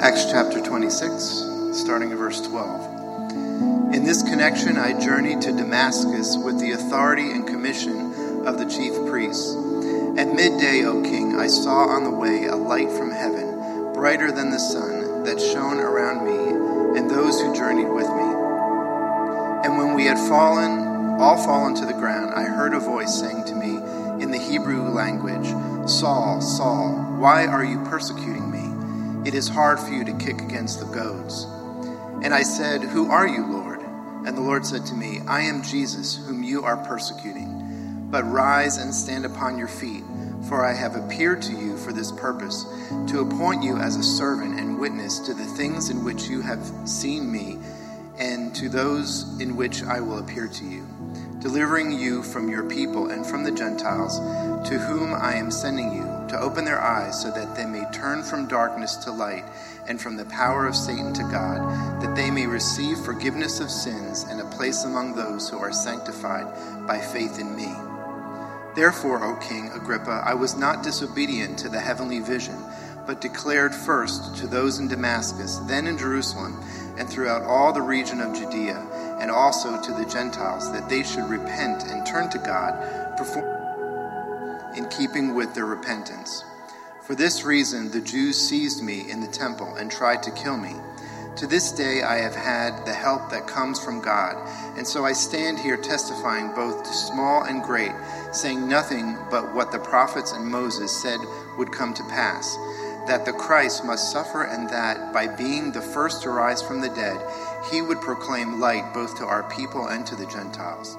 Acts chapter 26, starting at verse 12. In this connection, I journeyed to Damascus with the authority and commission of the chief priests. At midday, O king, I saw on the way a light from heaven, brighter than the sun, that shone around me and those who journeyed with me. And when we had fallen, all fallen to the ground, I heard a voice saying to me in the Hebrew language, Saul, Saul, why are you persecuting? It is hard for you to kick against the goads. And I said, Who are you, Lord? And the Lord said to me, I am Jesus, whom you are persecuting. But rise and stand upon your feet, for I have appeared to you for this purpose, to appoint you as a servant and witness to the things in which you have seen me, and to those in which I will appear to you, delivering you from your people and from the Gentiles, to whom I am sending you to open their eyes so that they may turn from darkness to light and from the power of Satan to God, that they may receive forgiveness of sins and a place among those who are sanctified by faith in me. Therefore, O King Agrippa, I was not disobedient to the heavenly vision, but declared first to those in Damascus, then in Jerusalem, and throughout all the region of Judea, and also to the Gentiles, that they should repent and turn to God, perform in keeping with their repentance. For this reason, the Jews seized me in the temple and tried to kill me. To this day, I have had the help that comes from God, and so I stand here testifying both to small and great, saying nothing but what the prophets and Moses said would come to pass that the Christ must suffer, and that by being the first to rise from the dead, he would proclaim light both to our people and to the Gentiles.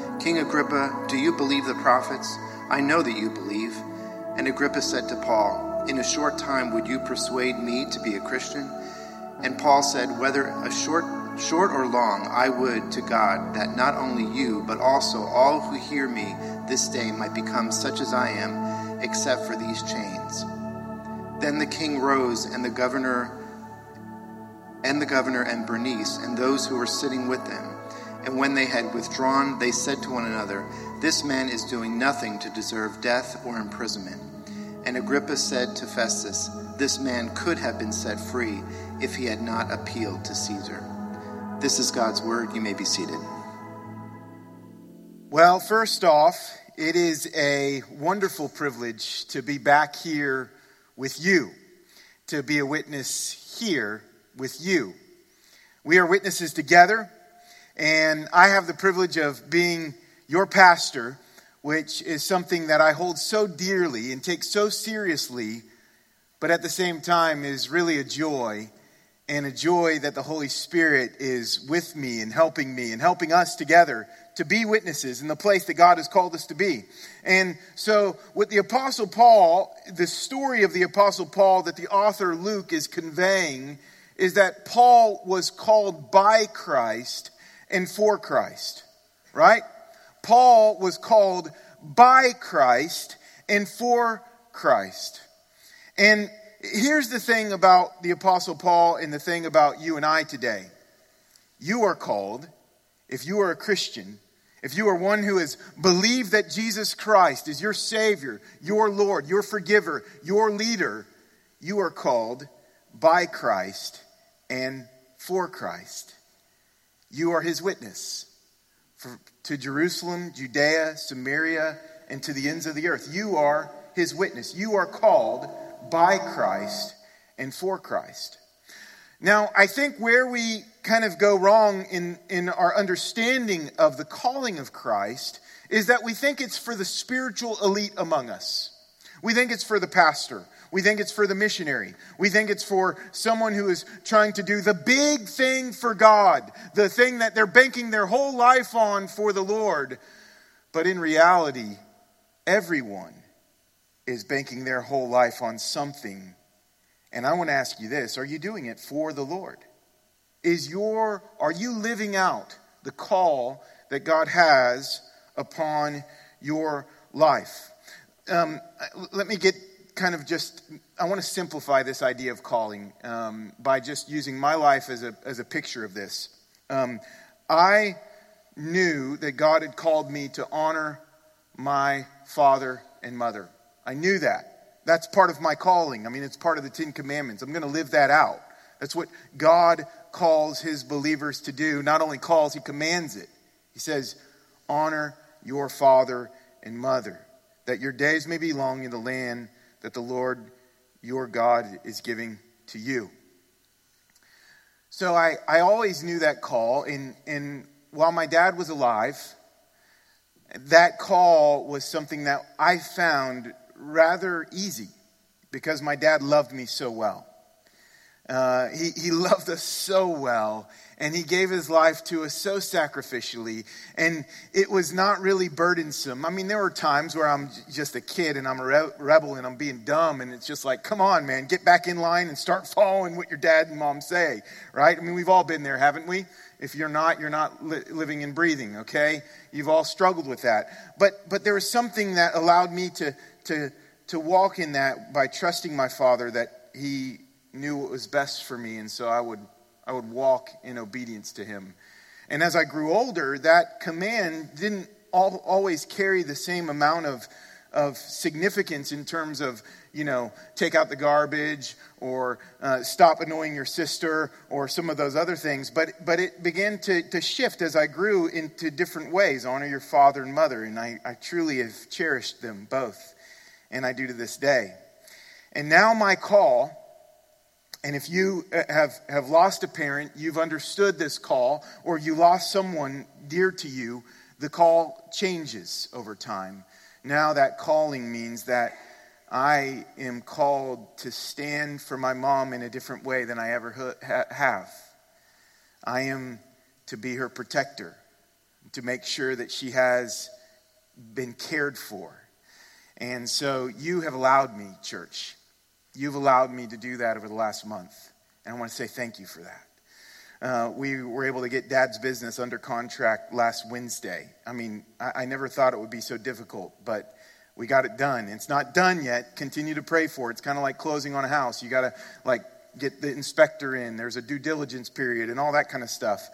King Agrippa, do you believe the prophets? I know that you believe. And Agrippa said to Paul, In a short time would you persuade me to be a Christian? And Paul said, Whether a short short or long, I would to God that not only you, but also all who hear me this day might become such as I am, except for these chains. Then the king rose, and the governor and the governor and Bernice and those who were sitting with them and when they had withdrawn, they said to one another, This man is doing nothing to deserve death or imprisonment. And Agrippa said to Festus, This man could have been set free if he had not appealed to Caesar. This is God's word. You may be seated. Well, first off, it is a wonderful privilege to be back here with you, to be a witness here with you. We are witnesses together and I have the privilege of being your pastor, which is something that I hold so dearly and take so seriously, but at the same time is really a joy and a joy that the Holy Spirit is with me and helping me and helping us together to be witnesses in the place that God has called us to be. And so, with the Apostle Paul, the story of the Apostle Paul that the author Luke is conveying is that Paul was called by Christ and for Christ, right? Paul was called by Christ and for Christ. And here's the thing about the Apostle Paul and the thing about you and I today. You are called, if you are a Christian, if you are one who has believed that Jesus Christ is your Savior, your Lord, your forgiver, your leader, you are called by Christ and for Christ. You are his witness for, to Jerusalem, Judea, Samaria, and to the ends of the earth. You are his witness. You are called by Christ and for Christ. Now, I think where we kind of go wrong in, in our understanding of the calling of Christ is that we think it's for the spiritual elite among us. We think it's for the pastor. We think it's for the missionary. We think it's for someone who is trying to do the big thing for God, the thing that they're banking their whole life on for the Lord. But in reality, everyone is banking their whole life on something. And I want to ask you this are you doing it for the Lord? is your, are you living out the call that God has upon your life? Um, let me get kind of just, I want to simplify this idea of calling um, by just using my life as a, as a picture of this. Um, I knew that God had called me to honor my father and mother. I knew that. That's part of my calling. I mean, it's part of the Ten Commandments. I'm going to live that out. That's what God calls his believers to do. Not only calls, he commands it. He says, Honor your father and mother, that your days may be long in the land that the Lord your God is giving to you. So I, I always knew that call, and, and while my dad was alive, that call was something that I found rather easy because my dad loved me so well. Uh, he, he loved us so well, and he gave his life to us so sacrificially, and it was not really burdensome. I mean, there were times where I'm just a kid and I'm a rebel and I'm being dumb, and it's just like, come on, man, get back in line and start following what your dad and mom say, right? I mean, we've all been there, haven't we? If you're not, you're not li- living and breathing, okay? You've all struggled with that. But, but there was something that allowed me to, to, to walk in that by trusting my father that he knew what was best for me, and so I would, I would walk in obedience to him. And as I grew older, that command didn't all, always carry the same amount of, of significance in terms of, you know, take out the garbage or uh, stop annoying your sister or some of those other things. But, but it began to, to shift as I grew into different ways. Honor your father and mother. And I, I truly have cherished them both. And I do to this day. And now my call and if you uh, have, have lost a parent, you've understood this call, or you lost someone dear to you, the call changes over time. Now that calling means that I am called to stand for my mom in a different way than I ever have. I am to be her protector, to make sure that she has been cared for. And so you have allowed me, church, You've allowed me to do that over the last month, and I want to say thank you for that. Uh, we were able to get dad's business under contract last Wednesday. I mean, I, I, never thought it would be so difficult, but we got it done. It's not done yet. Continue to pray for it. It's kind of like closing on a house. You got to like get the inspector in. There's a due diligence period and all that kind of stuff.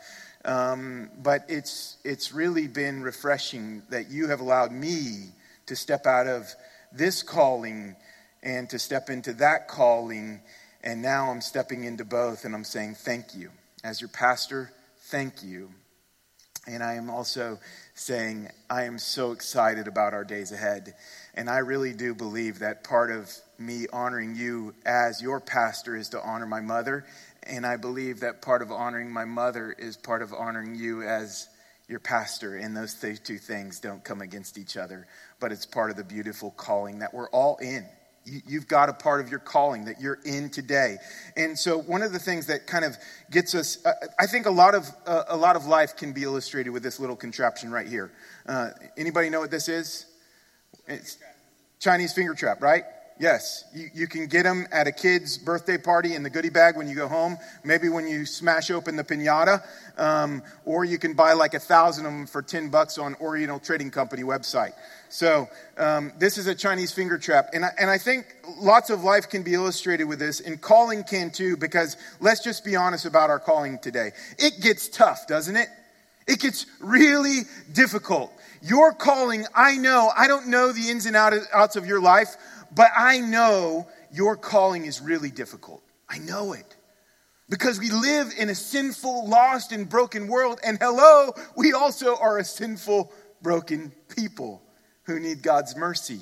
Um, but it's it's really been refreshing that you have allowed me to step out of this calling and to step into that calling. And now I'm stepping into both and I'm saying thank you. As your pastor, thank you. And I am also saying I am so excited about our days ahead. And I really do believe that part of me honoring you as your pastor is to honor my mother. And I believe that part of honoring my mother is part of honoring you as your pastor. And those two things don't come against each other, but it's part of the beautiful calling that we're all in. You've got a part of your calling that you're in today. And so one of the things that kind of gets us, uh, I think a lot of, uh, a lot of life can be illustrated with this little contraption right here. Uh, anybody know what this is? It's Chinese finger trap, right? Yes, you, you can get them at a kid's birthday party in the goodie bag when you go home, maybe when you smash open the pinata, um, or you can buy like a thousand of them for 10 bucks on Oriental Trading Company website. So um, this is a Chinese finger trap. And I, and I think lots of life can be illustrated with this, and calling can too, because let's just be honest about our calling today. It gets tough, doesn't it? It gets really difficult. Your calling, I know, I don't know the ins and outs of your life, but I know your calling is really difficult. I know it. Because we live in a sinful, lost, and broken world. And hello, we also are a sinful, broken people who need God's mercy.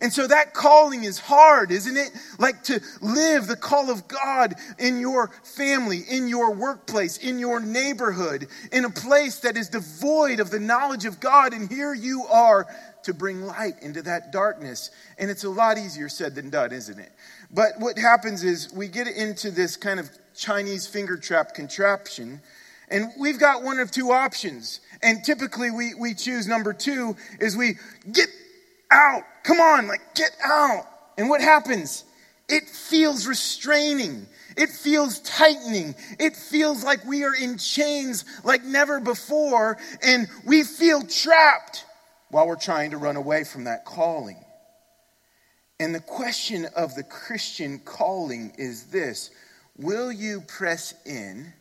And so that calling is hard, isn't it? Like to live the call of God in your family, in your workplace, in your neighborhood, in a place that is devoid of the knowledge of God. And here you are to bring light into that darkness. And it's a lot easier said than done, isn't it? But what happens is we get into this kind of Chinese finger trap contraption, and we've got one of two options. And typically we, we choose number two is we get out. Come on, like get out. And what happens? it feels restraining. It feels tightening. It feels like we are in chains like never before, and we feel trapped while we're trying to run away from that calling. And the question of the Christian calling is this Will you press in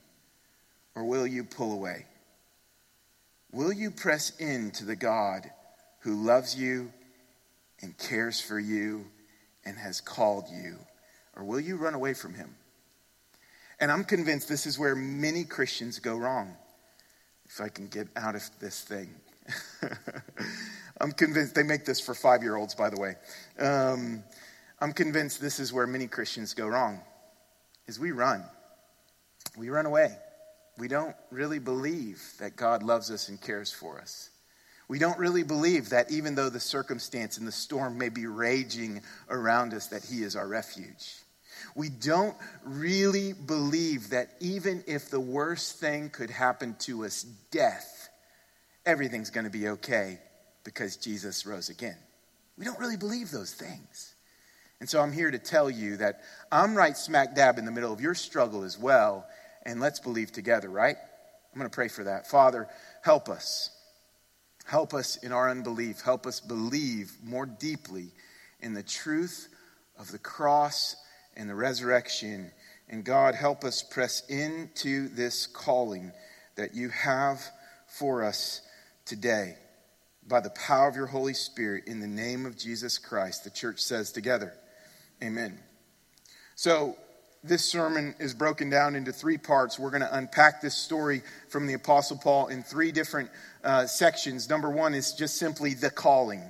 or will you pull away? Will you press in to the God who loves you and cares for you and has called you? Or will you run away from him? And I'm convinced this is where many Christians go wrong. If I can get out of this thing. I'm convinced they make this for five year olds, by the way. Um, I'm convinced this is where many Christians go wrong, is we run. We run away. We don't really believe that God loves us and cares for us. We don't really believe that even though the circumstance and the storm may be raging around us, that He is our refuge. We don't really believe that even if the worst thing could happen to us, death, everything's going to be okay because Jesus rose again. We don't really believe those things. And so I'm here to tell you that I'm right smack dab in the middle of your struggle as well, and let's believe together, right? I'm going to pray for that. Father, help us. Help us in our unbelief. Help us believe more deeply in the truth of the cross and the resurrection. And God, help us press into this calling that you have for us today by the power of your Holy Spirit in the name of Jesus Christ. The church says together, Amen. So, this sermon is broken down into three parts. We're going to unpack this story from the Apostle Paul in three different uh, sections. Number one is just simply the calling.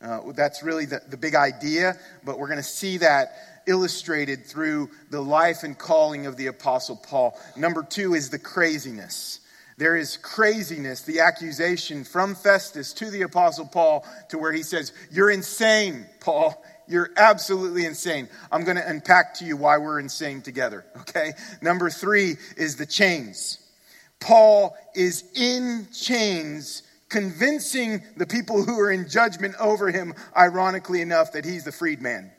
Uh, that's really the, the big idea, but we're going to see that illustrated through the life and calling of the Apostle Paul. Number two is the craziness. There is craziness, the accusation from Festus to the Apostle Paul, to where he says, You're insane, Paul. You're absolutely insane. I'm going to unpack to you why we're insane together, okay? Number three is the chains. Paul is in chains, convincing the people who are in judgment over him, ironically enough, that he's the freed man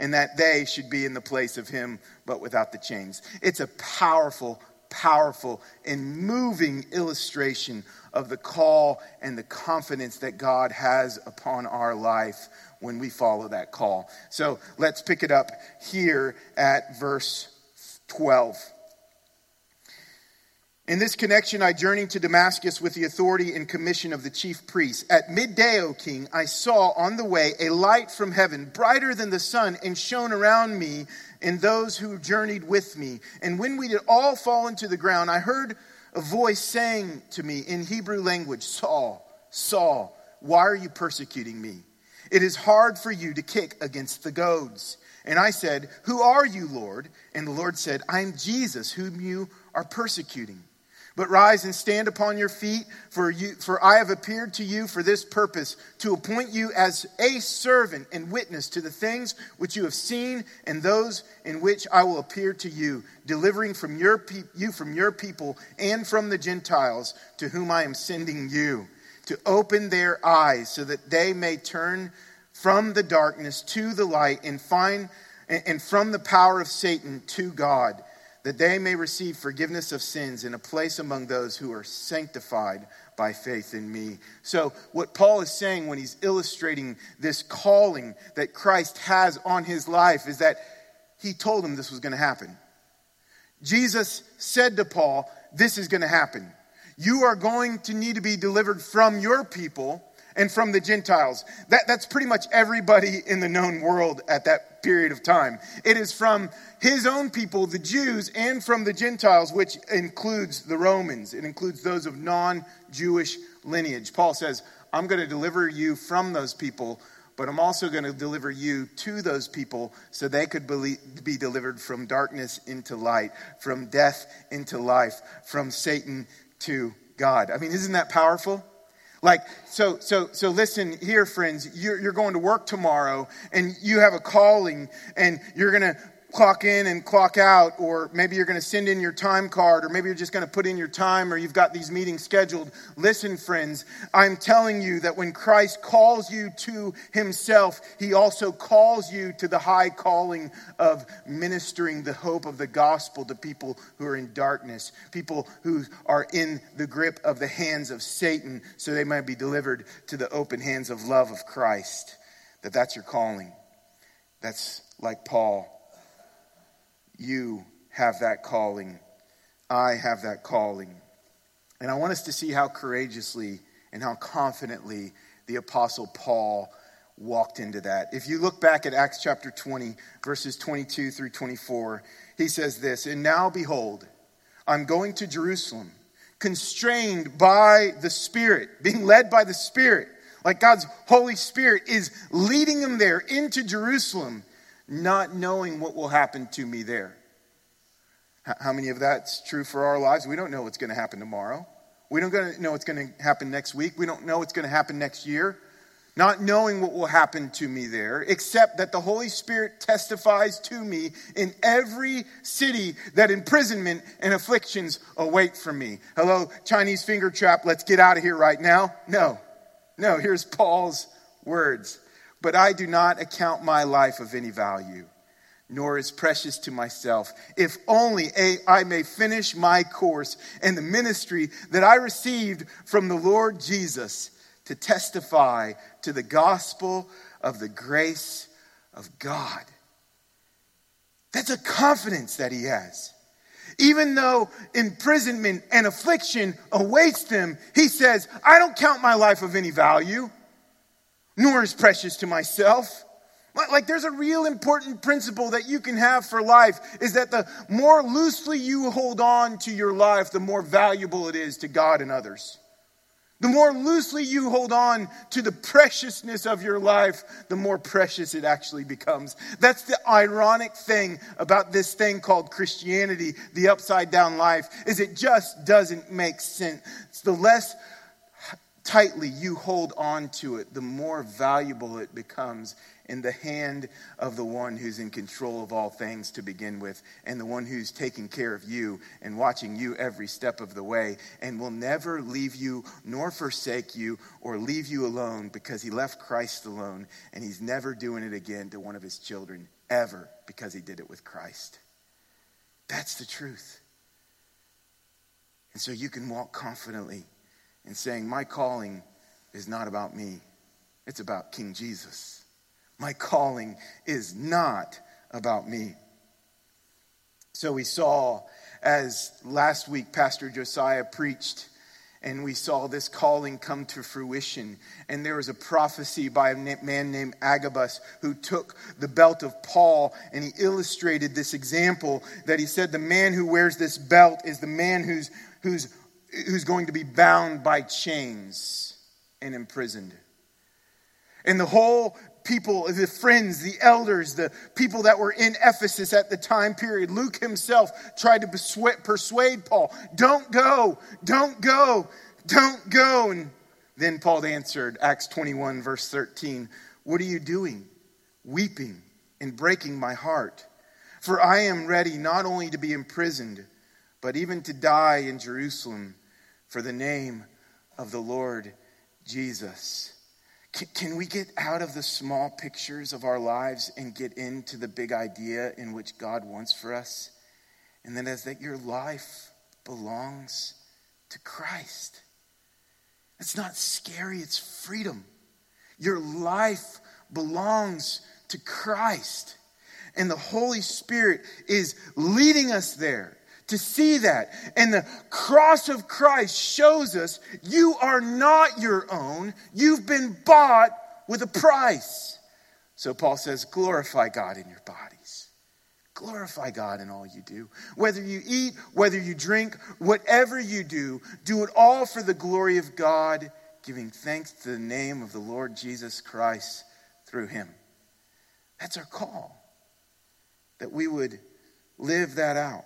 and that they should be in the place of him, but without the chains. It's a powerful, powerful, and moving illustration of the call and the confidence that God has upon our life when we follow that call. So let's pick it up here at verse 12. In this connection, I journeyed to Damascus with the authority and commission of the chief priests. At midday, O king, I saw on the way a light from heaven, brighter than the sun, and shone around me and those who journeyed with me. And when we did all fall into the ground, I heard a voice saying to me in Hebrew language, Saul, Saul, why are you persecuting me? It is hard for you to kick against the goads. And I said, Who are you, Lord? And the Lord said, I am Jesus, whom you are persecuting. But rise and stand upon your feet, for, you, for I have appeared to you for this purpose, to appoint you as a servant and witness to the things which you have seen and those in which I will appear to you, delivering from your pe- you from your people and from the Gentiles to whom I am sending you to open their eyes so that they may turn from the darkness to the light and find and from the power of Satan to God, that they may receive forgiveness of sins in a place among those who are sanctified by faith in me. So, what Paul is saying when he's illustrating this calling that Christ has on his life is that he told him this was going to happen. Jesus said to Paul, This is going to happen you are going to need to be delivered from your people and from the Gentiles. That, that's pretty much everybody in the known world at that period of time. It is from his own people, the Jews, and from the Gentiles, which includes the Romans. It includes those of non Jewish lineage. Paul says, I'm going to deliver you from those people, but I'm also going to deliver you to those people so they could be delivered from darkness into light, from death into life, from Satan to God. I mean, isn't that powerful? Like, so, so, so listen here, friends. You're, you're going to work tomorrow and you have a calling and you're going to clock in and clock out, or maybe you're going to send in your time card, or maybe you're just going to put in your time, or you've got these meetings scheduled. Listen, friends, I'm telling you that when Christ calls you to himself, he also calls you to the high calling of ministering the hope of the gospel to people who are in darkness, people who are in the grip of the hands of Satan, so they might be delivered to the open hands of love of Christ. That that's your calling. That's like Paul you have that calling. I have that calling. And I want us to see how courageously and how confidently the Apostle Paul walked into that. If you look back at Acts chapter 20, verses 22 through 24, he says this And now behold, I'm going to Jerusalem, constrained by the Spirit, being led by the Spirit. Like God's Holy Spirit is leading him there into Jerusalem not knowing what will happen to me there. How many of that's true for our lives? We don't know what's going to happen tomorrow. We don't know what's going to happen next week. We don't know what's going to happen next year. Not knowing what will happen to me there, except that the Holy Spirit testifies to me in every city that imprisonment and afflictions await from me. Hello, Chinese finger trap, let's get out of here right now. No, no, here's Paul's words. But I do not account my life of any value, nor is precious to myself, if only I may finish my course and the ministry that I received from the Lord Jesus to testify to the gospel of the grace of God. That's a confidence that he has. Even though imprisonment and affliction awaits them, he says, I don't count my life of any value nor is precious to myself. Like there's a real important principle that you can have for life is that the more loosely you hold on to your life, the more valuable it is to God and others. The more loosely you hold on to the preciousness of your life, the more precious it actually becomes. That's the ironic thing about this thing called Christianity, the upside down life, is it just doesn't make sense. It's the less tightly you hold on to it, the more valuable it becomes in the hand of the one who's in control of all things to begin with, and the one who's taking care of you and watching you every step of the way, and will never leave you nor forsake you or leave you alone because he left Christ alone, and he's never doing it again to one of his children, ever, because he did it with Christ. That's the truth. And so you can walk confidently and saying, My calling is not about me, it's about King Jesus. My calling is not about me. So we saw, as last week Pastor Josiah preached, and we saw this calling come to fruition. And there was a prophecy by a man named Agabus who took the belt of Paul and he illustrated this example that he said, The man who wears this belt is the man who's, who's who's going to be bound by chains and imprisoned. And the whole people, the friends, the elders, the people that were in Ephesus at the time period, Luke himself tried to persuade Paul, don't go, don't go, don't go. And then Paul answered, Acts 21, verse 13, What are you doing? Weeping and breaking my heart. For I am ready not only to be imprisoned, but even to die in Jerusalem for the name of the Lord Jesus. Can, can we get out of the small pictures of our lives and get into the big idea in which God wants for us? And that is that your life belongs to Christ. It's not scary, it's freedom. Your life belongs to Christ. And the Holy Spirit is leading us there to see that. And the cross of Christ shows us you are not your own, you've been bought with a price. So Paul says, glorify God in your bodies. Glorify God in all you do. Whether you eat, whether you drink, whatever you do, do it all for the glory of God, giving thanks to the name of the Lord Jesus Christ through him. That's our call. That we would live that out.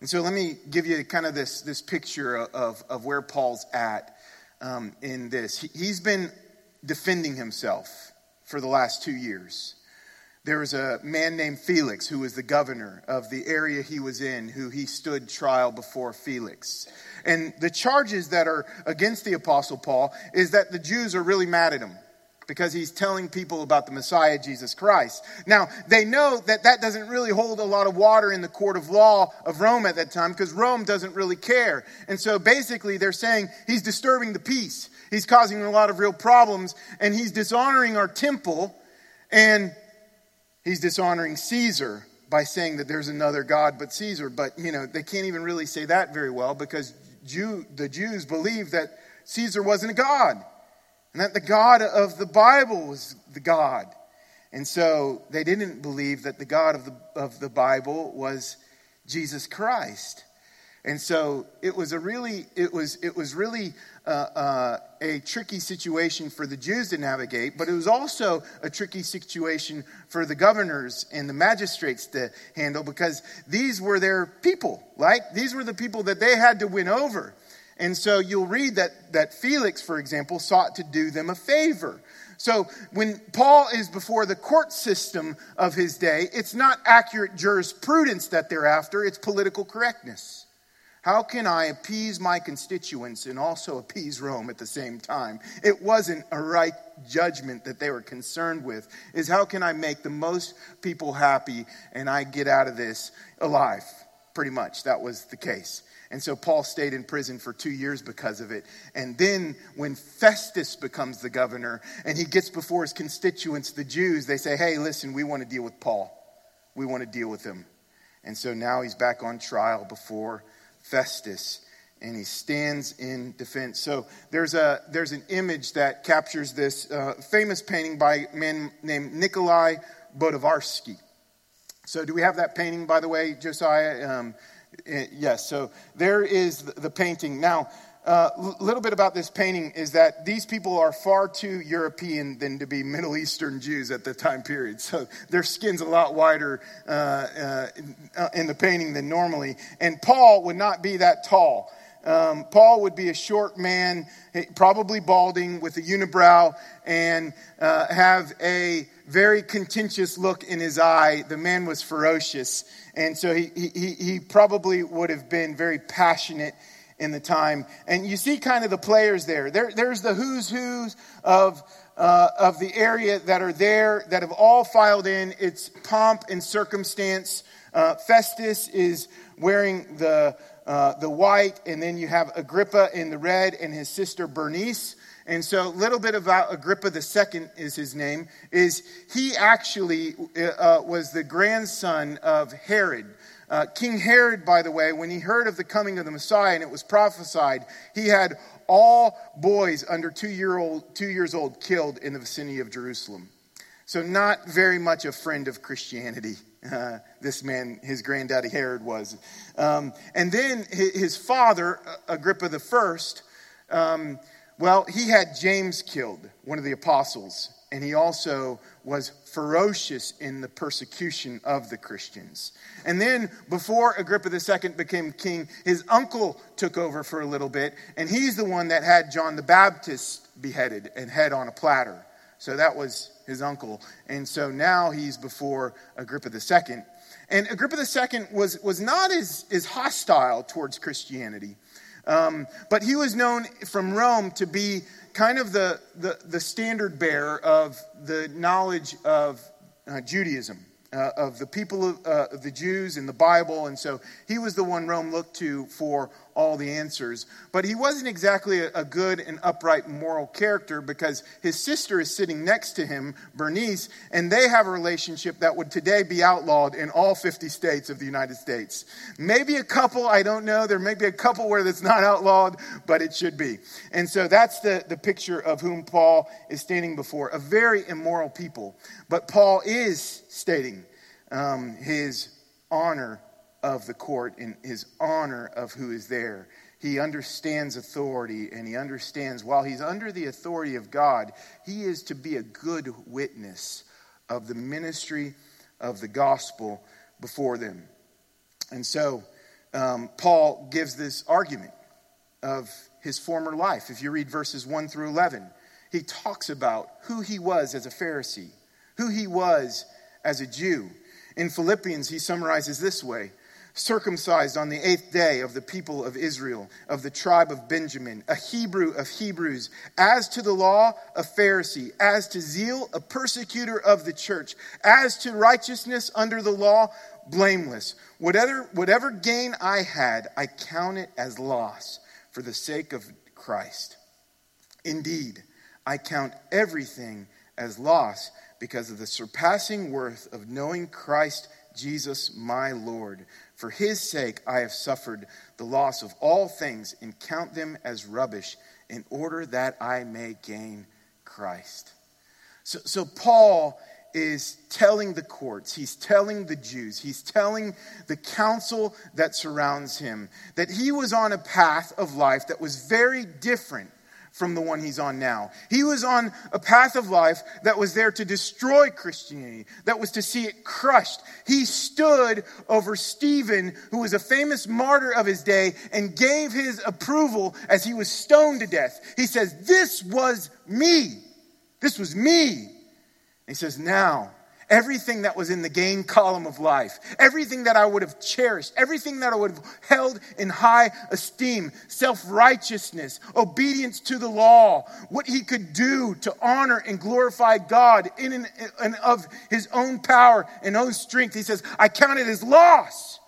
And so let me give you kind of this, this picture of, of where Paul's at um, in this. He, he's been defending himself for the last two years. there was a man named Felix who was the governor of the area he was in, who he stood trial before Felix. And the charges that are against the Apostle Paul is that the Jews are really mad at him because he's telling people about the Messiah, Jesus Christ. Now, they know that that doesn't really hold a lot of water in the court of law of Rome at that time because Rome doesn't really care. And so basically, they're saying he's disturbing the peace. He's causing a lot of real problems and he's dishonoring our temple and he's dishonoring Caesar by saying that there's another God but Caesar. But, you know, they can't even really say that very well because Jew, the Jews believe that Caesar wasn't a God and that the God of the Bible was the God. And so they didn't believe that the God of the, of the Bible was Jesus Christ. And so it was a really, it was, it was really uh, uh, a tricky situation for the Jews to navigate, but it was also a tricky situation for the governors and the magistrates to handle because these were their people, right? These were the people that they had to win over. And so you'll read that, that Felix, for example, sought to do them a favor. So when Paul is before the court system of his day, it's not accurate jurisprudence that they're after, it's political correctness. How can I appease my constituents and also appease Rome at the same time? It wasn't a right judgment that they were concerned with. Is how can I make the most people happy and I get out of this alive? Pretty much that was the case. And so Paul stayed in prison for two years because of it. And then when Festus becomes the governor and he gets before his constituents, the Jews, they say, hey, listen, we want to deal with Paul. We want to deal with him. And so now he's back on trial before Festus and he stands in defense. So there's, a, there's an image that captures this uh, famous painting by a man named Nikolai Bodarevsky. So, do we have that painting, by the way, Josiah? Um, yes, so there is the painting. Now, a uh, little bit about this painting is that these people are far too European than to be Middle Eastern Jews at the time period. So their skin's a lot wider uh, uh, in the painting than normally. And Paul would not be that tall. Um, Paul would be a short man, probably balding with a unibrow, and uh, have a very contentious look in his eye. The man was ferocious. And so he, he, he probably would have been very passionate in the time. And you see kind of the players there. there there's the who's who's of, uh, of the area that are there that have all filed in. It's pomp and circumstance. Uh, Festus is wearing the, uh, the white, and then you have Agrippa in the red and his sister Bernice. And so, a little bit about Agrippa II is his name, is he actually uh, was the grandson of Herod. Uh, King Herod, by the way, when he heard of the coming of the Messiah and it was prophesied, he had all boys under two, year old, two years old killed in the vicinity of Jerusalem. So, not very much a friend of Christianity. Uh, this man, his granddaddy Herod was. Um, and then his father, Agrippa the first, um, well, he had James killed, one of the apostles, and he also was ferocious in the persecution of the Christians. And then, before Agrippa II became king, his uncle took over for a little bit, and he's the one that had John the Baptist beheaded and head on a platter. So that was his uncle. And so now he's before Agrippa II. And Agrippa II was, was not as, as hostile towards Christianity. Um, but he was known from Rome to be kind of the, the, the standard bearer of the knowledge of uh, Judaism uh, of the people of, uh, of, the Jews and the Bible. And so he was the one Rome looked to for all the answers. But he wasn't exactly a, a good and upright moral character because his sister is sitting next to him, Bernice, and they have a relationship that would today be outlawed in all 50 states of the United States. Maybe a couple, I don't know. There may be a couple where that's not outlawed, but it should be. And so that's the, the picture of whom Paul is standing before a very immoral people. But Paul is stating um, his honor of the court in his honor of who is there. He understands authority and he understands while he's under the authority of God, he is to be a good witness of the ministry of the gospel before them. And so um, Paul gives this argument of his former life. If you read verses 1 through 11, he talks about who he was as a Pharisee, who he was as a Jew. In Philippians, he summarizes this way circumcised on the eighth day of the people of Israel, of the tribe of Benjamin, a Hebrew of Hebrews, as to the law, a Pharisee, as to zeal, a persecutor of the church, as to righteousness under the law, blameless. Whatever, whatever gain I had, I count it as loss for the sake of Christ. Indeed, I count everything as loss because of the surpassing worth of knowing Christ Jesus my Lord. For his sake I have suffered the loss of all things and count them as rubbish in order that I may gain Christ. So, so Paul is telling the courts, he's telling the Jews, he's telling the council that surrounds him that he was on a path of life that was very different from the one he's on now. He was on a path of life that was there to destroy Christianity, that was to see it crushed. He stood over Stephen, who was a famous martyr of his day, and gave his approval as he was stoned to death. He says, This was me. This was me. he says, Now, everything that was in the gain column of life, everything that I would have cherished, everything that I would have held in high esteem, self righteousness, obedience to the law, what he could do to honor and glorify God in and of his own power and own strength. He says, I count it as loss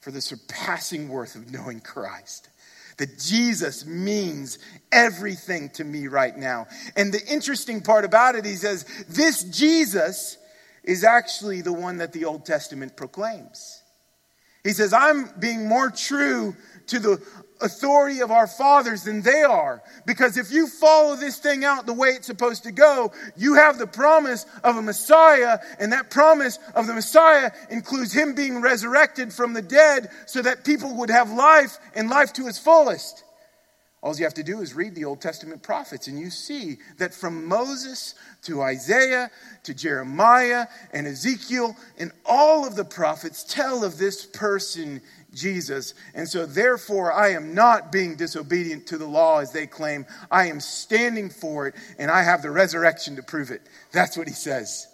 for the surpassing worth of knowing Christ that Jesus means everything to me right now. And the interesting part about it, he says, this Jesus is actually the one that the Old Testament proclaims. He says, I'm being more true to the authority of our fathers than they are. Because if you follow this thing out the way it's supposed to go, you have the promise of a Messiah, and that promise of the Messiah includes him being resurrected from the dead so that people would have life and life to its fullest. All you have to do is read the Old Testament prophets, and you see that from Moses to Isaiah to Jeremiah and Ezekiel, and all of the prophets tell of this person, Jesus. And so, therefore, I am not being disobedient to the law as they claim. I am standing for it, and I have the resurrection to prove it. That's what he says.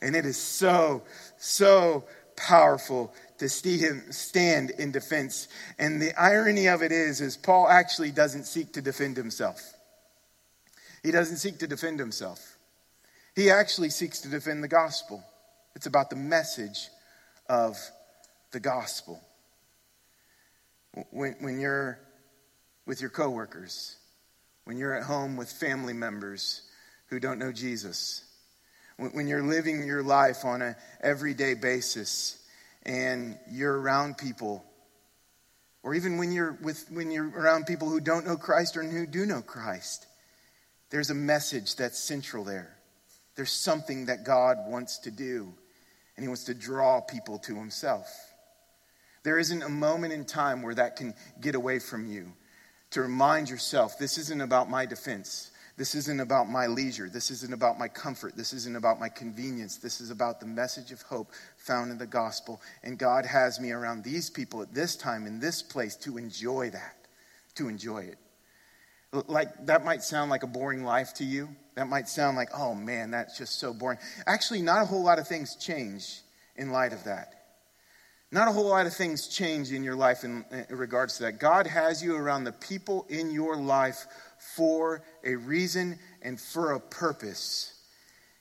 And it is so, so powerful to see him stand in defense. And the irony of it is, is Paul actually doesn't seek to defend himself. He doesn't seek to defend himself. He actually seeks to defend the gospel. It's about the message of the gospel. When, when you're with your coworkers, when you're at home with family members who don't know Jesus, when, when you're living your life on an everyday basis, and you're around people, or even when you're, with, when you're around people who don't know Christ or who do know Christ, there's a message that's central there. There's something that God wants to do, and He wants to draw people to Himself. There isn't a moment in time where that can get away from you to remind yourself this isn't about my defense. This isn't about my leisure. This isn't about my comfort. This isn't about my convenience. This is about the message of hope found in the gospel. And God has me around these people at this time, in this place, to enjoy that, to enjoy it. Like, that might sound like a boring life to you. That might sound like, oh man, that's just so boring. Actually, not a whole lot of things change in light of that. Not a whole lot of things change in your life in, in regards to that. God has you around the people in your life for a reason and for a purpose.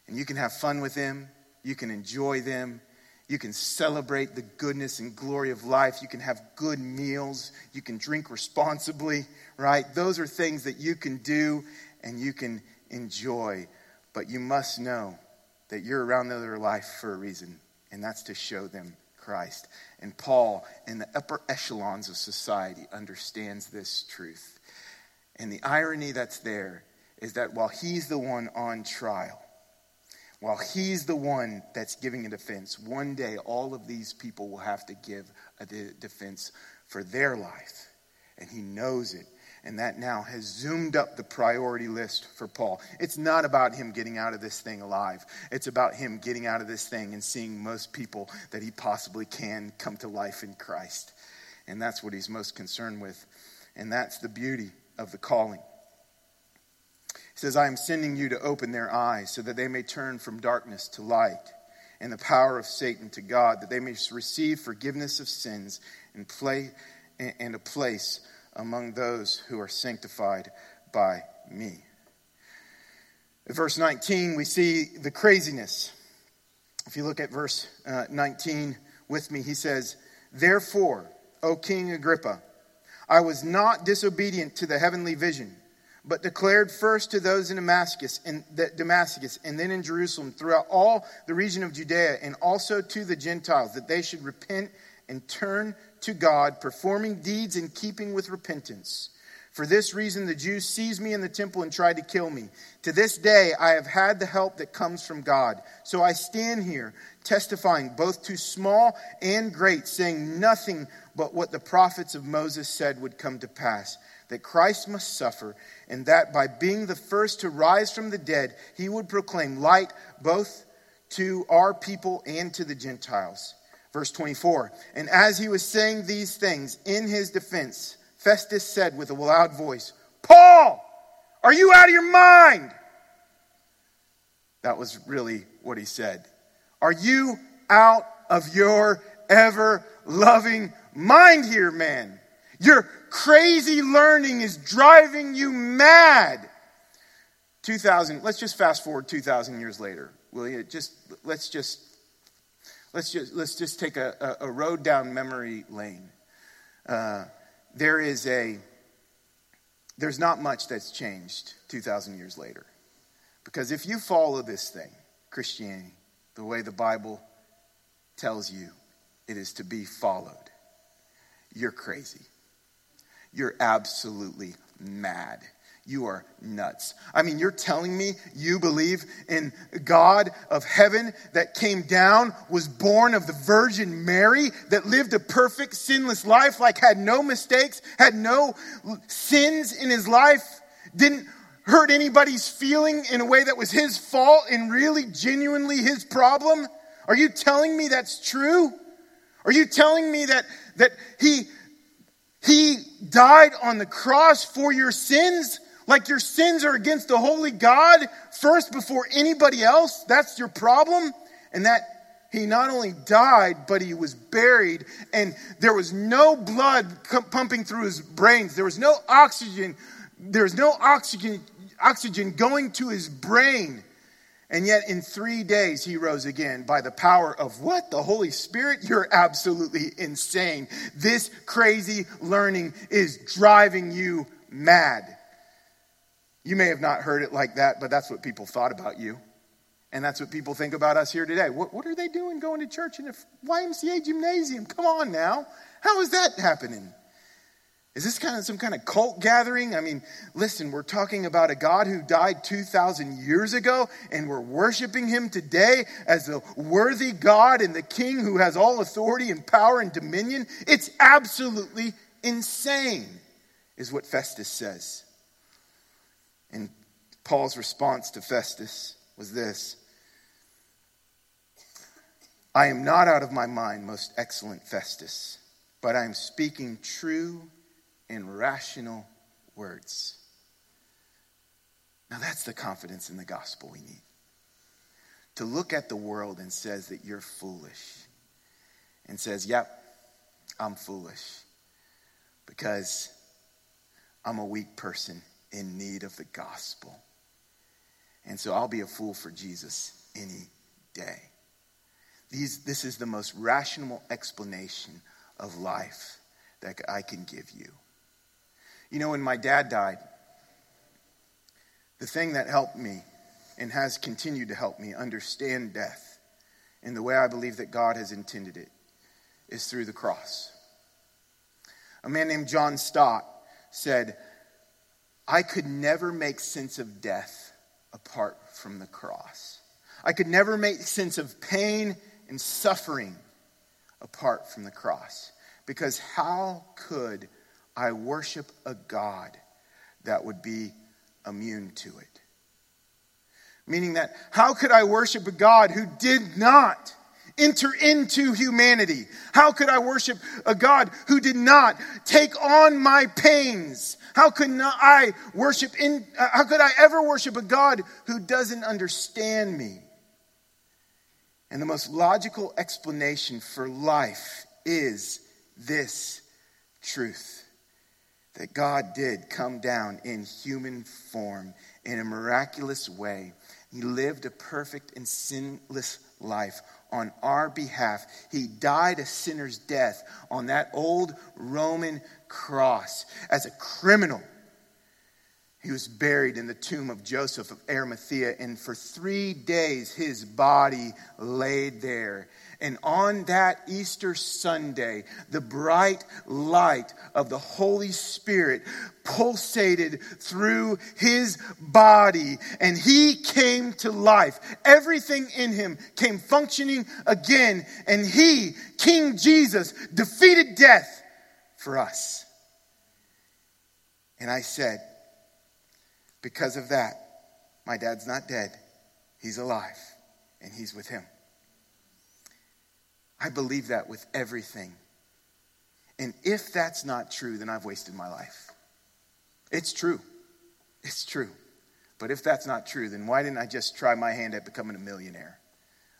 And you can have fun with them, you can enjoy them, you can celebrate the goodness and glory of life, you can have good meals, you can drink responsibly, right? Those are things that you can do and you can enjoy. But you must know that you're around their life for a reason, and that's to show them Christ. And Paul, in the upper echelons of society, understands this truth. And the irony that's there is that while he's the one on trial, while he's the one that's giving a defense, one day all of these people will have to give a defense for their life. And he knows it. And that now has zoomed up the priority list for Paul. It's not about him getting out of this thing alive. It's about him getting out of this thing and seeing most people that he possibly can come to life in Christ. And that's what he's most concerned with. And that's the beauty of the calling. He says, I am sending you to open their eyes so that they may turn from darkness to light and the power of Satan to God, that they may receive forgiveness of sins and, play, and a place among those who are sanctified by me. In verse 19, we see the craziness. If you look at verse uh, 19 with me, he says, Therefore, O King Agrippa, I was not disobedient to the heavenly vision but declared first to those in Damascus and Damascus and then in Jerusalem throughout all the region of Judea and also to the Gentiles that they should repent and turn to God performing deeds in keeping with repentance. For this reason the Jews seized me in the temple and tried to kill me. To this day I have had the help that comes from God. So I stand here testifying both to small and great saying nothing but what the prophets of Moses said would come to pass that Christ must suffer, and that by being the first to rise from the dead, he would proclaim light both to our people and to the Gentiles. Verse 24 And as he was saying these things in his defense, Festus said with a loud voice, Paul, are you out of your mind? That was really what he said. Are you out of your ever loving mind here, man? Your crazy learning is driving you mad. 2000, let's just fast forward 2,000 years later, will you? Just, let's just, let's just, let's just take a, a, a road down memory lane. Uh, there is a, there's not much that's changed 2,000 years later. Because if you follow this thing, Christianity, the way the Bible tells you it is to be followed, you're crazy you're absolutely mad. You are nuts. I mean, you're telling me you believe in God of heaven that came down, was born of the Virgin Mary, that lived a perfect, sinless life, like had no mistakes, had no sins in his life, didn't hurt anybody's feeling in a way that was his fault and really genuinely his problem? Are you telling me that's true? Are you telling me that, that he he died on the cross for your sins, like your sins are against the holy God first before anybody else. That's your problem. And that he not only died, but he was buried, and there was no blood pumping through his brains. There was no oxygen. There was no oxygen, oxygen going to his brain. And yet, in three days, he rose again by the power of what? The Holy Spirit? You're absolutely insane. This crazy learning is driving you mad. You may have not heard it like that, but that's what people thought about you. And that's what people think about us here today. What, what are they doing going to church in a YMCA gymnasium? Come on now. How is that happening? Is this kind of some kind of cult gathering? I mean, listen, we're talking about a God who died 2,000 years ago, and we're worshiping him today as the worthy God and the King who has all authority and power and dominion. It's absolutely insane, is what Festus says. And Paul's response to Festus was this I am not out of my mind, most excellent Festus, but I am speaking true in rational words. Now that's the confidence in the gospel we need. To look at the world and says that you're foolish and says, "Yep, I'm foolish because I'm a weak person in need of the gospel." And so I'll be a fool for Jesus any day. These, this is the most rational explanation of life that I can give you. You know, when my dad died, the thing that helped me and has continued to help me understand death in the way I believe that God has intended it is through the cross. A man named John Stott said, I could never make sense of death apart from the cross. I could never make sense of pain and suffering apart from the cross. Because how could I worship a God that would be immune to it. Meaning that, how could I worship a God who did not enter into humanity? How could I worship a God who did not take on my pains? How could I worship in, uh, how could I ever worship a God who doesn't understand me? And the most logical explanation for life is this truth that God did come down in human form in a miraculous way. He lived a perfect and sinless life on our behalf. He died a sinner's death on that old Roman cross as a criminal. He was buried in the tomb of Joseph of Arimathea, and for three days his body laid there. And on that Easter Sunday, the bright light of the Holy Spirit pulsated through his body and he came to life. Everything in him came functioning again. And he, King Jesus, defeated death for us. And I said, because of that, my dad's not dead. He's alive and he's with him. I believe that with everything. And if that's not true, then I've wasted my life. It's true. It's true. But if that's not true, then why didn't I just try my hand at becoming a millionaire?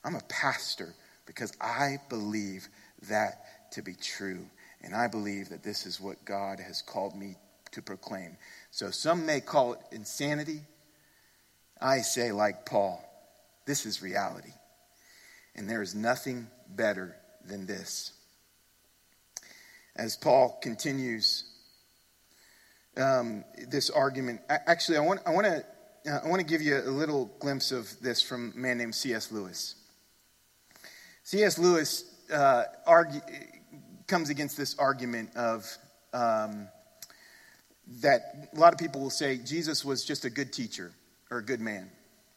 I'm a pastor because I believe that to be true. And I believe that this is what God has called me to proclaim. So some may call it insanity. I say, like Paul, this is reality. And there is nothing better than this. As Paul continues um, this argument, actually, I want, I, want to, uh, I want to give you a little glimpse of this from a man named C.S. Lewis. C.S. Lewis uh, argue, comes against this argument of um, that a lot of people will say Jesus was just a good teacher or a good man.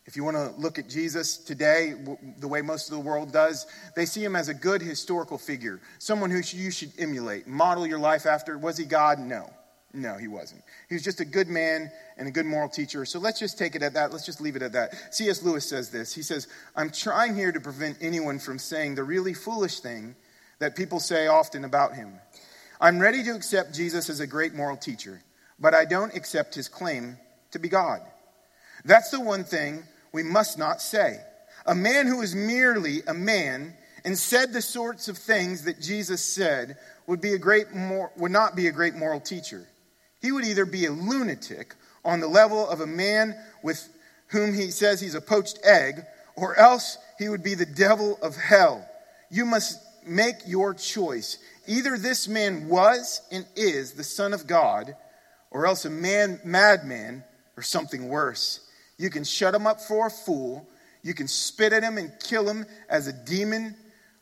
If you want to look at Jesus today, the way most of the world does, they see him as a good historical figure, someone who you should emulate, model your life after. Was he God? No. No, he wasn't. He was just a good man and a good moral teacher. So let's just take it at that. Let's just leave it at that. C.S. Lewis says this. He says, I'm trying here to prevent anyone from saying the really foolish thing that people say often about him. I'm ready to accept Jesus as a great moral teacher, but I don't accept his claim to be God. That's the one thing we must not say. A man who is merely a man and said the sorts of things that Jesus said would, be a great mor- would not be a great moral teacher. He would either be a lunatic on the level of a man with whom he says he's a poached egg, or else he would be the devil of hell. You must make your choice. Either this man was and is the Son of God, or else a man, madman, or something worse. You can shut him up for a fool. You can spit at him and kill him as a demon,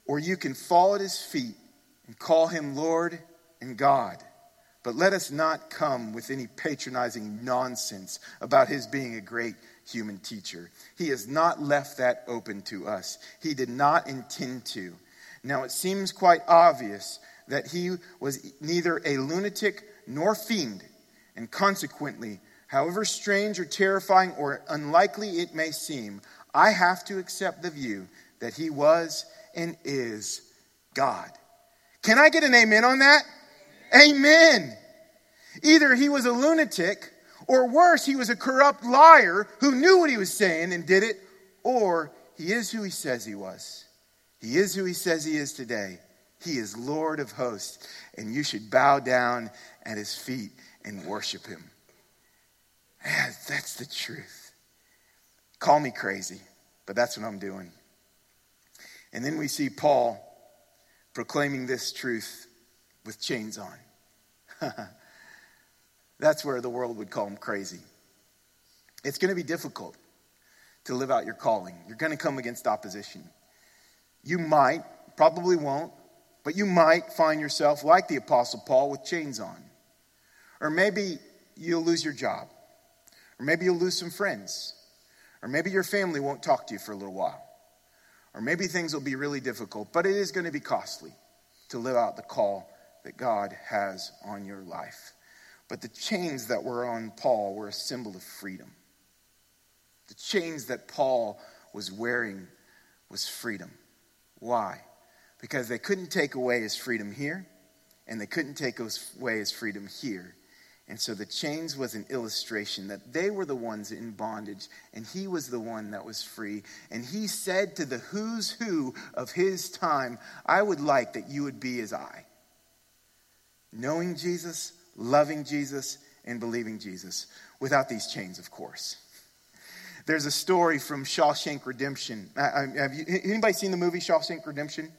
or you can fall at his feet and call him Lord and God. But let us not come with any patronizing nonsense about his being a great human teacher. He has not left that open to us, he did not intend to. Now, it seems quite obvious that he was neither a lunatic nor fiend, and consequently, However strange or terrifying or unlikely it may seem, I have to accept the view that he was and is God. Can I get an amen on that? Amen. Either he was a lunatic, or worse, he was a corrupt liar who knew what he was saying and did it, or he is who he says he was. He is who he says he is today. He is Lord of hosts, and you should bow down at his feet and worship him. Man, that's the truth. Call me crazy, but that's what I'm doing. And then we see Paul proclaiming this truth with chains on. that's where the world would call him crazy. It's going to be difficult to live out your calling. You're going to come against opposition. You might, probably won't, but you might find yourself like the Apostle Paul with chains on. Or maybe you'll lose your job. Or maybe you'll lose some friends. Or maybe your family won't talk to you for a little while. Or maybe things will be really difficult, but it is going to be costly to live out the call that God has on your life. But the chains that were on Paul were a symbol of freedom. The chains that Paul was wearing was freedom. Why? Because they couldn't take away his freedom here, and they couldn't take away his freedom here. And so the chains was an illustration that they were the ones in bondage and he was the one that was free. And he said to the who's who of his time, I would like that you would be as I. Knowing Jesus, loving Jesus, and believing Jesus without these chains, of course. There's a story from Shawshank Redemption. Uh, um, have you, anybody seen the movie Shawshank Redemption?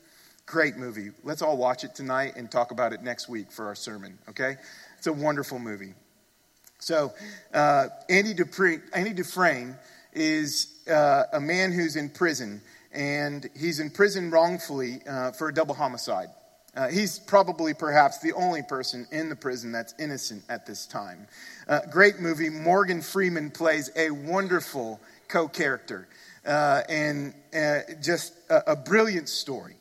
Great movie. Let's all watch it tonight and talk about it next week for our sermon, okay? It's a wonderful movie. So, uh, Andy, Dupre, Andy Dufresne is uh, a man who's in prison, and he's in prison wrongfully uh, for a double homicide. Uh, he's probably, perhaps, the only person in the prison that's innocent at this time. Uh, great movie. Morgan Freeman plays a wonderful co character uh, and uh, just a, a, brilliant story.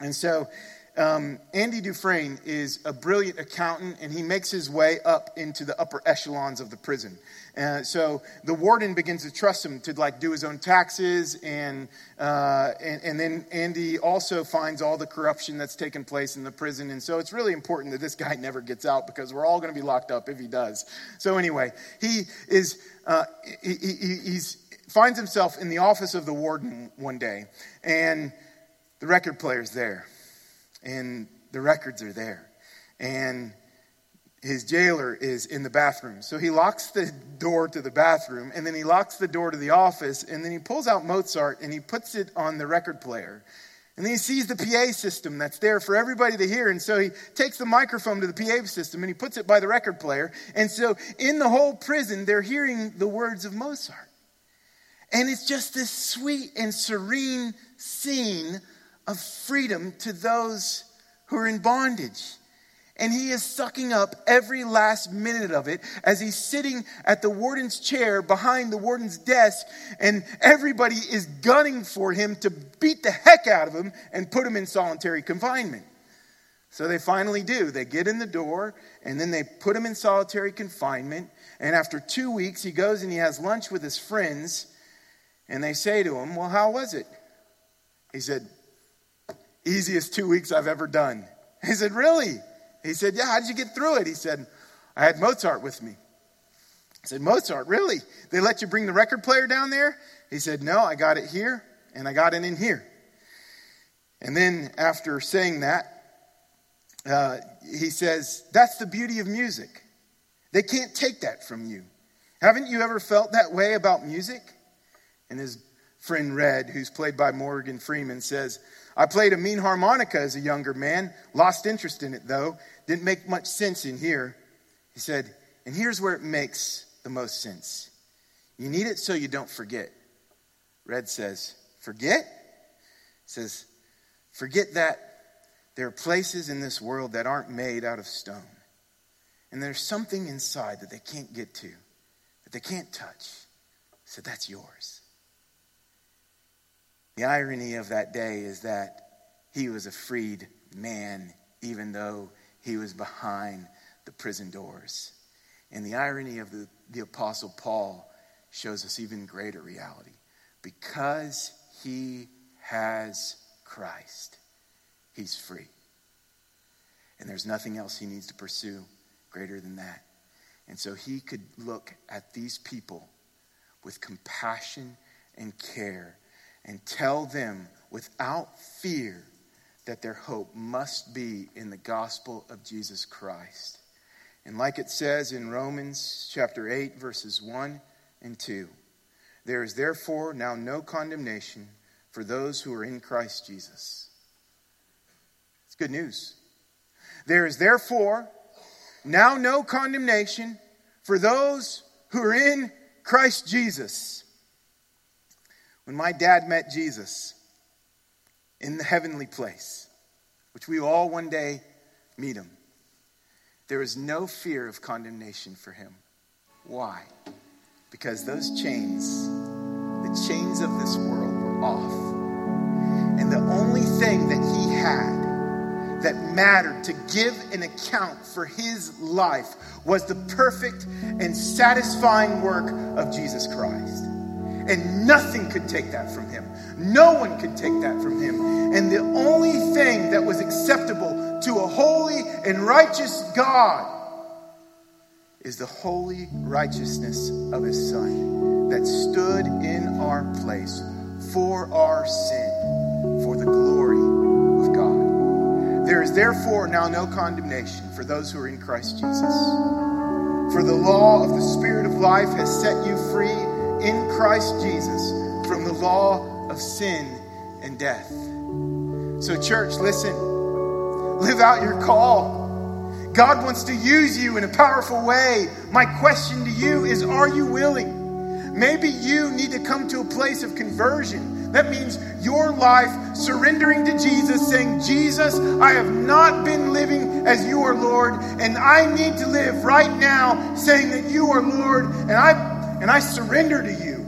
And so, um, Andy Dufresne is a brilliant accountant, and he makes his way up into the upper echelons of the prison. Uh, so the warden begins to trust him to like do his own taxes, and, uh, and, and then Andy also finds all the corruption that's taken place in the prison. And so it's really important that this guy never gets out because we're all going to be locked up if he does. So anyway, he is uh, he, he finds himself in the office of the warden one day, and the record player's there, and the records are there, and his jailer is in the bathroom. So he locks the door to the bathroom and then he locks the door to the office and then he pulls out Mozart and he puts it on the record player. And then he sees the PA system that's there for everybody to hear. And so he takes the microphone to the PA system and he puts it by the record player. And so in the whole prison, they're hearing the words of Mozart. And it's just this sweet and serene scene of freedom to those who are in bondage and he is sucking up every last minute of it as he's sitting at the warden's chair behind the warden's desk, and everybody is gunning for him to beat the heck out of him and put him in solitary confinement. So they finally do. They get in the door, and then they put him in solitary confinement. And after two weeks, he goes and he has lunch with his friends, and they say to him, Well, how was it? He said, Easiest two weeks I've ever done. He said, Really? He said, Yeah, how did you get through it? He said, I had Mozart with me. I said, Mozart, really? They let you bring the record player down there? He said, No, I got it here and I got it in here. And then after saying that, uh, he says, That's the beauty of music. They can't take that from you. Haven't you ever felt that way about music? And his friend Red, who's played by Morgan Freeman, says, I played a mean harmonica as a younger man, lost interest in it though, didn't make much sense in here. He said, and here's where it makes the most sense. You need it so you don't forget. Red says, forget? says, forget that there are places in this world that aren't made out of stone. And there's something inside that they can't get to, that they can't touch. So that's yours. The irony of that day is that he was a freed man, even though he was behind the prison doors. And the irony of the, the Apostle Paul shows us even greater reality. Because he has Christ, he's free. And there's nothing else he needs to pursue greater than that. And so he could look at these people with compassion and care and tell them without fear that their hope must be in the gospel of Jesus Christ. And like it says in Romans chapter 8, verses 1 and 2, there is therefore now no condemnation for those who are in Christ Jesus. It's good news. There is therefore now no condemnation for those who are in Christ Jesus. When my dad met Jesus in the heavenly place, which we all one day meet him, there is no fear of condemnation for him. Why? Because those chains, the chains of this world, were off. And the only thing that he had that mattered to give an account for his life was the perfect and satisfying work of Jesus Christ. And nothing could take that from him. No one could take that from him. And the only thing that was acceptable to a holy and righteous God is the holy righteousness of his Son that stood in our place for our sin, for the glory of God. There is therefore now no condemnation for those who are in Christ Jesus. For the law of the Spirit of life has set you free in Christ Jesus from the law of sin and death. So, church, listen, live out your call. God wants to use you in a powerful way. My question to you is Are you willing? Maybe you need to come to a place of conversion. That means your life surrendering to Jesus, saying, Jesus, I have not been living as you are Lord, and I need to live right now saying that you are Lord, and I and I surrender to you.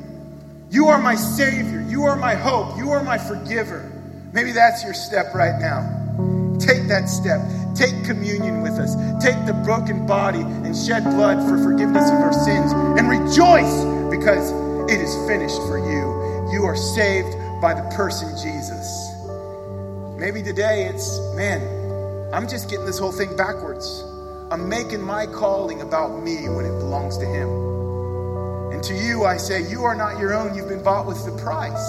You are my Savior. You are my hope. You are my forgiver. Maybe that's your step right now. Take that step. Take communion with us. Take the broken body and shed blood for forgiveness of our sins and rejoice because it is finished for you. You are saved by the person Jesus. Maybe today it's, man, I'm just getting this whole thing backwards. I'm making my calling about me when it belongs to Him. To you, I say, you are not your own. You've been bought with the price.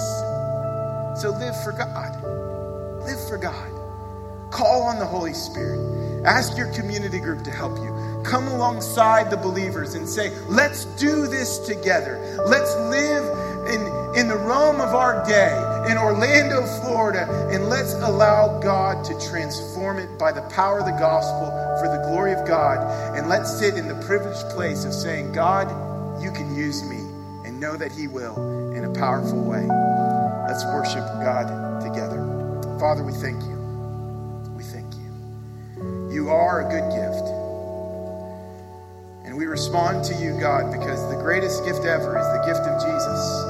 So live for God. Live for God. Call on the Holy Spirit. Ask your community group to help you. Come alongside the believers and say, let's do this together. Let's live in, in the Rome of our day, in Orlando, Florida, and let's allow God to transform it by the power of the gospel for the glory of God. And let's sit in the privileged place of saying, God, you can use me, and know that He will in a powerful way. Let's worship God together. Father, we thank you. We thank you. You are a good gift. And we respond to you, God, because the greatest gift ever is the gift of Jesus.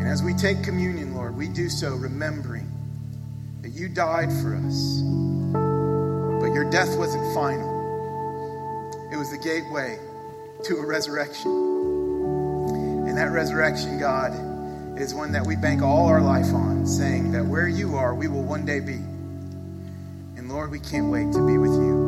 And as we take communion, Lord, we do so remembering that you died for us, but your death wasn't final. It was the gateway to a resurrection. And that resurrection, God, is one that we bank all our life on, saying that where you are, we will one day be. And Lord, we can't wait to be with you.